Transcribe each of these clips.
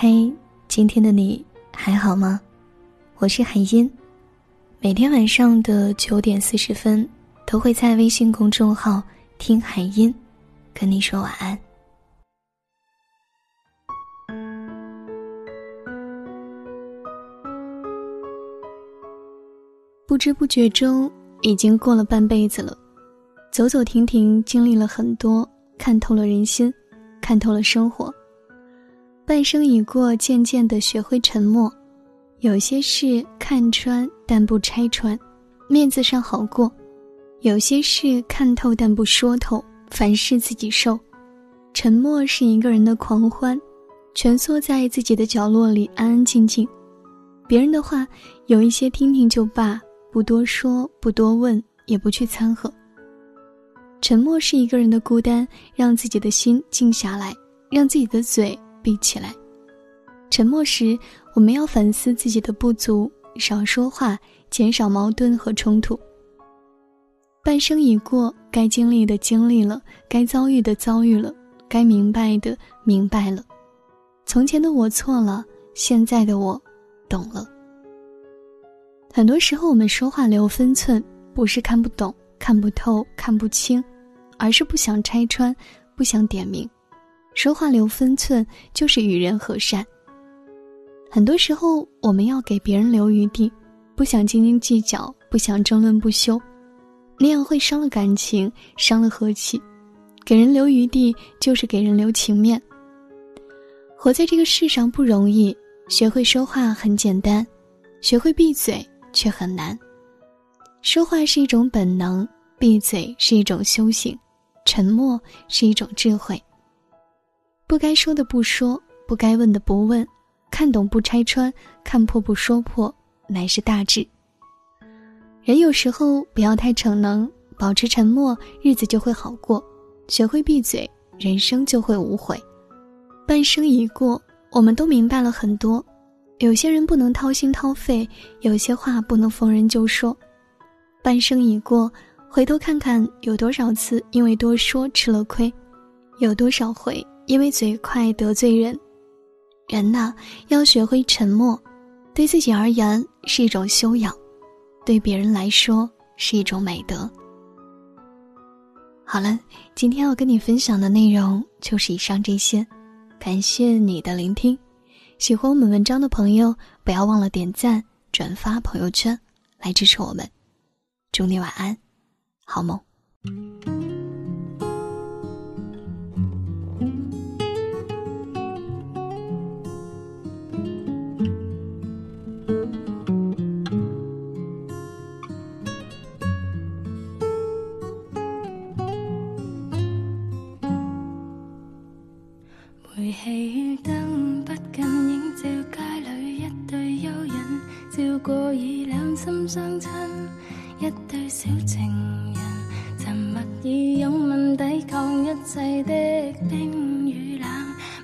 嘿，今天的你还好吗？我是海音，每天晚上的九点四十分都会在微信公众号“听海音”跟你说晚安。不知不觉中，已经过了半辈子了，走走停停，经历了很多，看透了人心，看透了生活。半生已过，渐渐的学会沉默。有些事看穿但不拆穿，面子上好过；有些事看透但不说透，凡事自己受。沉默是一个人的狂欢，蜷缩在自己的角落里安安静静。别人的话，有一些听听就罢，不多说，不多问，也不去掺和。沉默是一个人的孤单，让自己的心静下来，让自己的嘴。闭起来。沉默时，我们要反思自己的不足，少说话，减少矛盾和冲突。半生已过，该经历的经历了，该遭遇的遭遇了，该明白的明白了。从前的我错了，现在的我懂了。很多时候，我们说话留分寸，不是看不懂、看不透、看不清，而是不想拆穿，不想点名。说话留分寸，就是与人和善。很多时候，我们要给别人留余地，不想斤斤计较，不想争论不休，那样会伤了感情，伤了和气。给人留余地，就是给人留情面。活在这个世上不容易，学会说话很简单，学会闭嘴却很难。说话是一种本能，闭嘴是一种修行，沉默是一种智慧。不该说的不说，不该问的不问，看懂不拆穿，看破不说破，乃是大智。人有时候不要太逞能，保持沉默，日子就会好过；学会闭嘴，人生就会无悔。半生已过，我们都明白了很多。有些人不能掏心掏肺，有些话不能逢人就说。半生已过，回头看看，有多少次因为多说吃了亏，有多少回。因为嘴快得罪人，人呐要学会沉默，对自己而言是一种修养，对别人来说是一种美德。好了，今天要跟你分享的内容就是以上这些，感谢你的聆听。喜欢我们文章的朋友，不要忘了点赞、转发朋友圈来支持我们。祝你晚安，好梦。煤气灯不禁，映照街里一对幽人，照过已两心相亲，一对小情人，沉默以拥吻抵抗一切的冰与冷。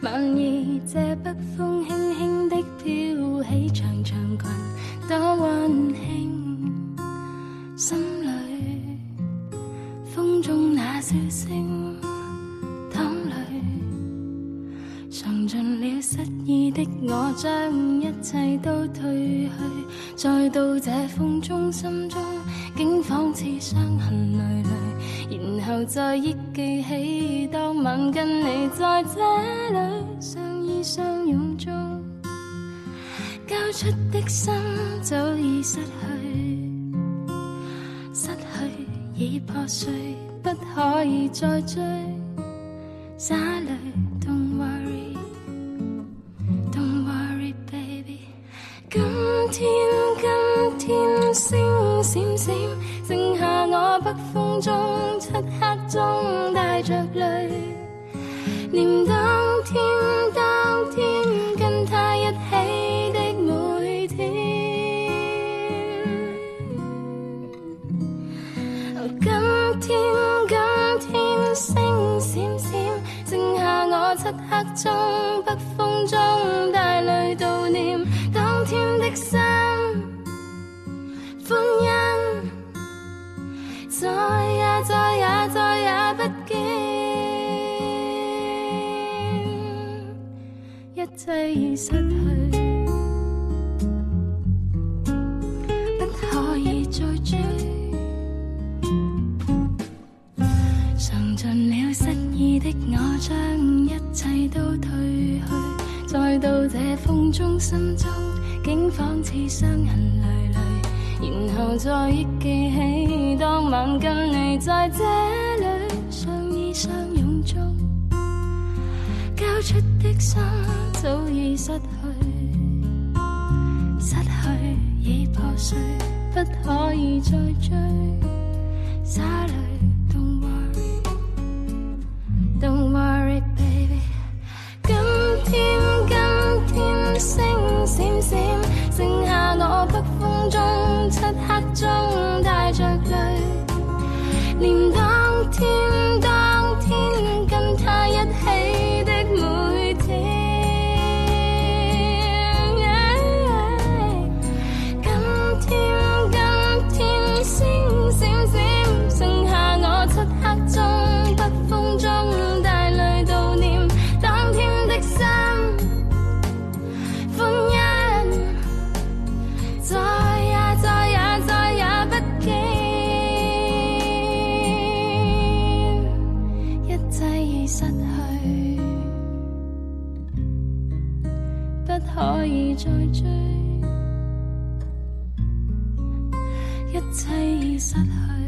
晚意这北风轻轻的飘起长长裙，多温我，将一切都褪去，再到这风中，心中竟仿似伤痕累累，然后再忆记起当晚跟你在这里相依相拥中，交出的心早已失去，失去已破碎，不可以再追，洒泪。天今天星。闪闪，剩下我北风中，漆黑中带着泪，念当天当天跟他一起的每天。今天今天星闪闪，剩下我漆黑中北已失去，不可以再追。尝尽了失意的我，将一切都褪去，再到这风中，心中竟仿似伤痕累累，然后再忆记起当晚跟你在这出的心早已失去，失去已破碎，不可以再追，洒泪。再追，一切已失去。